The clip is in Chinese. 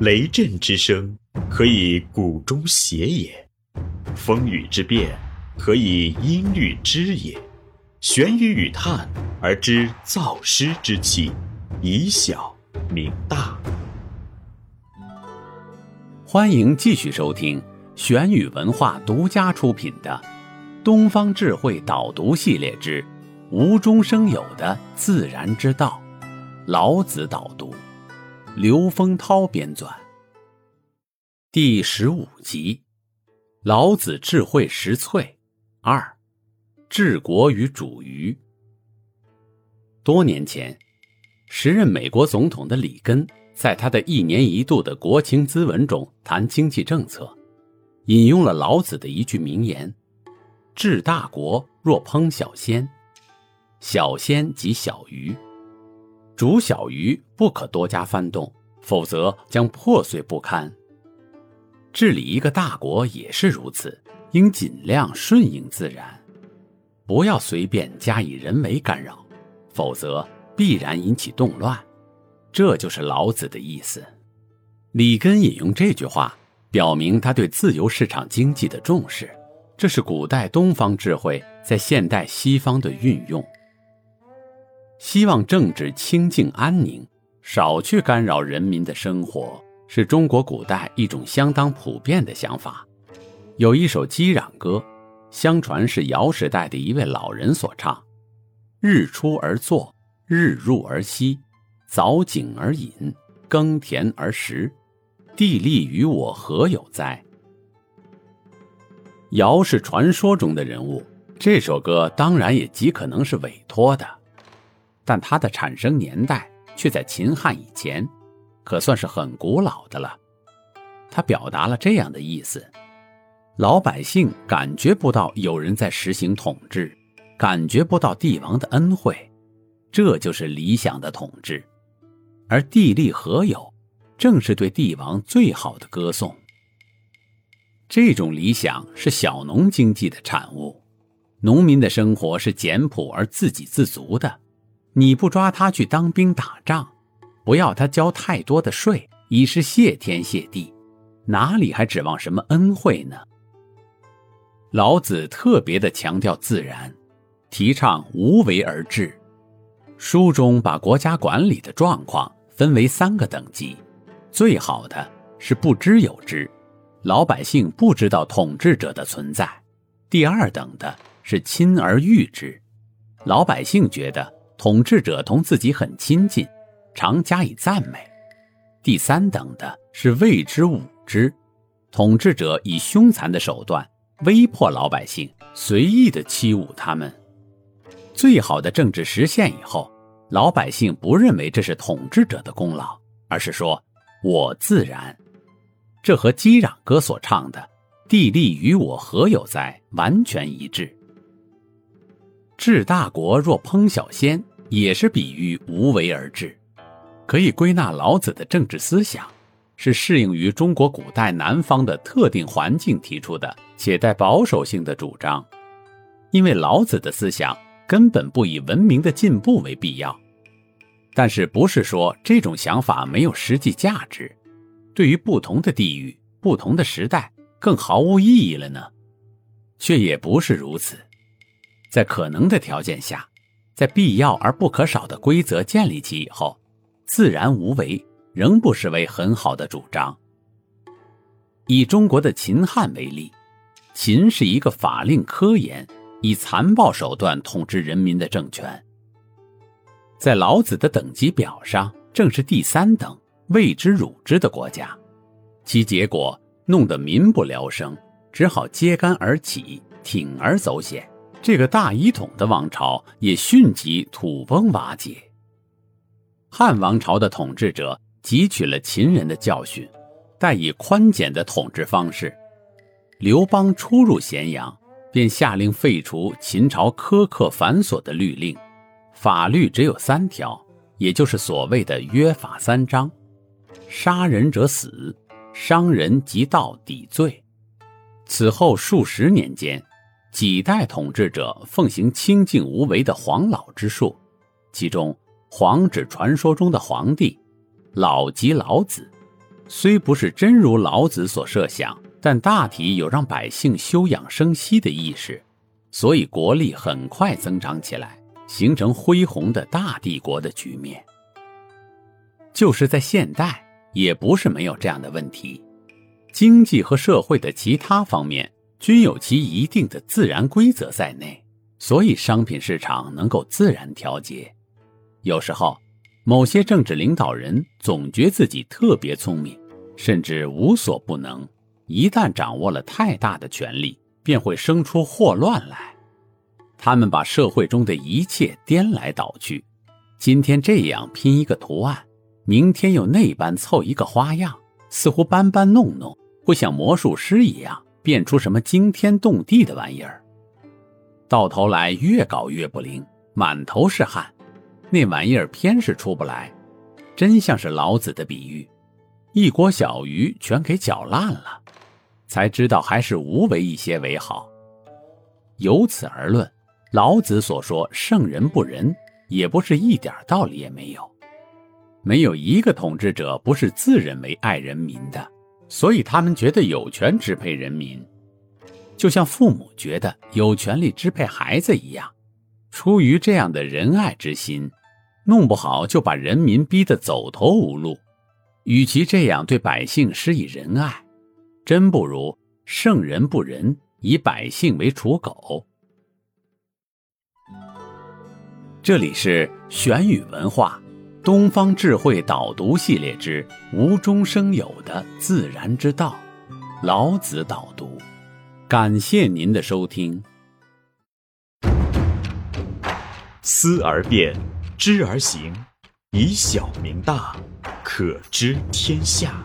雷震之声，可以鼓中谐也；风雨之变，可以音律之也。玄雨与叹而知造湿之气，以小明大。欢迎继续收听玄宇文化独家出品的《东方智慧导读系列之无中生有的自然之道》，老子导读。刘丰涛编纂，第十五集：老子智慧拾萃二，治国与主愚。多年前，时任美国总统的里根在他的一年一度的国情咨文中谈经济政策，引用了老子的一句名言：“治大国若烹小鲜，小鲜即小鱼。”煮小鱼不可多加翻动，否则将破碎不堪。治理一个大国也是如此，应尽量顺应自然，不要随便加以人为干扰，否则必然引起动乱。这就是老子的意思。里根引用这句话，表明他对自由市场经济的重视，这是古代东方智慧在现代西方的运用。希望政治清静安宁，少去干扰人民的生活，是中国古代一种相当普遍的想法。有一首击壤歌，相传是尧时代的一位老人所唱：“日出而作，日入而息，凿井而饮，耕田而食，地利与我何有哉？”尧是传说中的人物，这首歌当然也极可能是委托的。但它的产生年代却在秦汉以前，可算是很古老的了。它表达了这样的意思：老百姓感觉不到有人在实行统治，感觉不到帝王的恩惠，这就是理想的统治。而地利何有，正是对帝王最好的歌颂。这种理想是小农经济的产物，农民的生活是简朴而自给自足的。你不抓他去当兵打仗，不要他交太多的税，已是谢天谢地，哪里还指望什么恩惠呢？老子特别的强调自然，提倡无为而治。书中把国家管理的状况分为三个等级，最好的是不知有之，老百姓不知道统治者的存在；第二等的是亲而誉之，老百姓觉得。统治者同自己很亲近，常加以赞美。第三等的是畏之侮之，统治者以凶残的手段威迫老百姓，随意的欺侮他们。最好的政治实现以后，老百姓不认为这是统治者的功劳，而是说我自然。这和击壤歌所唱的“地利与我何有哉”完全一致。治大国若烹小鲜，也是比喻无为而治，可以归纳老子的政治思想，是适应于中国古代南方的特定环境提出的，且带保守性的主张。因为老子的思想根本不以文明的进步为必要，但是不是说这种想法没有实际价值，对于不同的地域、不同的时代更毫无意义了呢？却也不是如此。在可能的条件下，在必要而不可少的规则建立起以后，自然无为仍不失为很好的主张。以中国的秦汉为例，秦是一个法令科严、以残暴手段统治人民的政权，在老子的等级表上，正是第三等、谓之辱之的国家，其结果弄得民不聊生，只好揭竿而起，铤而走险。这个大一统的王朝也迅即土崩瓦解。汉王朝的统治者汲取了秦人的教训，但以宽简的统治方式。刘邦初入咸阳，便下令废除秦朝苛刻繁琐的律令，法律只有三条，也就是所谓的约法三章：杀人者死，伤人及盗抵罪。此后数十年间。几代统治者奉行清静无为的黄老之术，其中“黄”指传说中的皇帝，“老”即老子，虽不是真如老子所设想，但大体有让百姓休养生息的意识，所以国力很快增长起来，形成恢宏的大帝国的局面。就是在现代，也不是没有这样的问题，经济和社会的其他方面均有其一定的自然规则在内，所以商品市场能够自然调节。有时候。某些政治领导人总觉自己特别聪明，甚至无所不能。一旦掌握了太大的权力，便会生出祸乱来。他们把社会中的一切颠来倒去，今天这样拼一个图案，明天又那般凑一个花样，似乎搬搬弄弄，会像魔术师一样变出什么惊天动地的玩意儿。到头来越搞越不灵，满头是汗。那玩意儿偏是出不来，真像是老子的比喻，一锅小鱼全给搅烂了，才知道还是无为一些为好。由此而论，老子所说圣人不仁，也不是一点道理也没有。没有一个统治者不是自认为爱人民的，所以他们觉得有权支配人民，就像父母觉得有权利支配孩子一样，出于这样的仁爱之心。弄不好就把人民逼得走投无路，与其这样对百姓施以仁爱，真不如圣人不仁，以百姓为刍狗。这里是玄宇文化东方智慧导读系列之《无中生有的自然之道》，老子导读，感谢您的收听。思而变。知而行，以小明大，可知天下。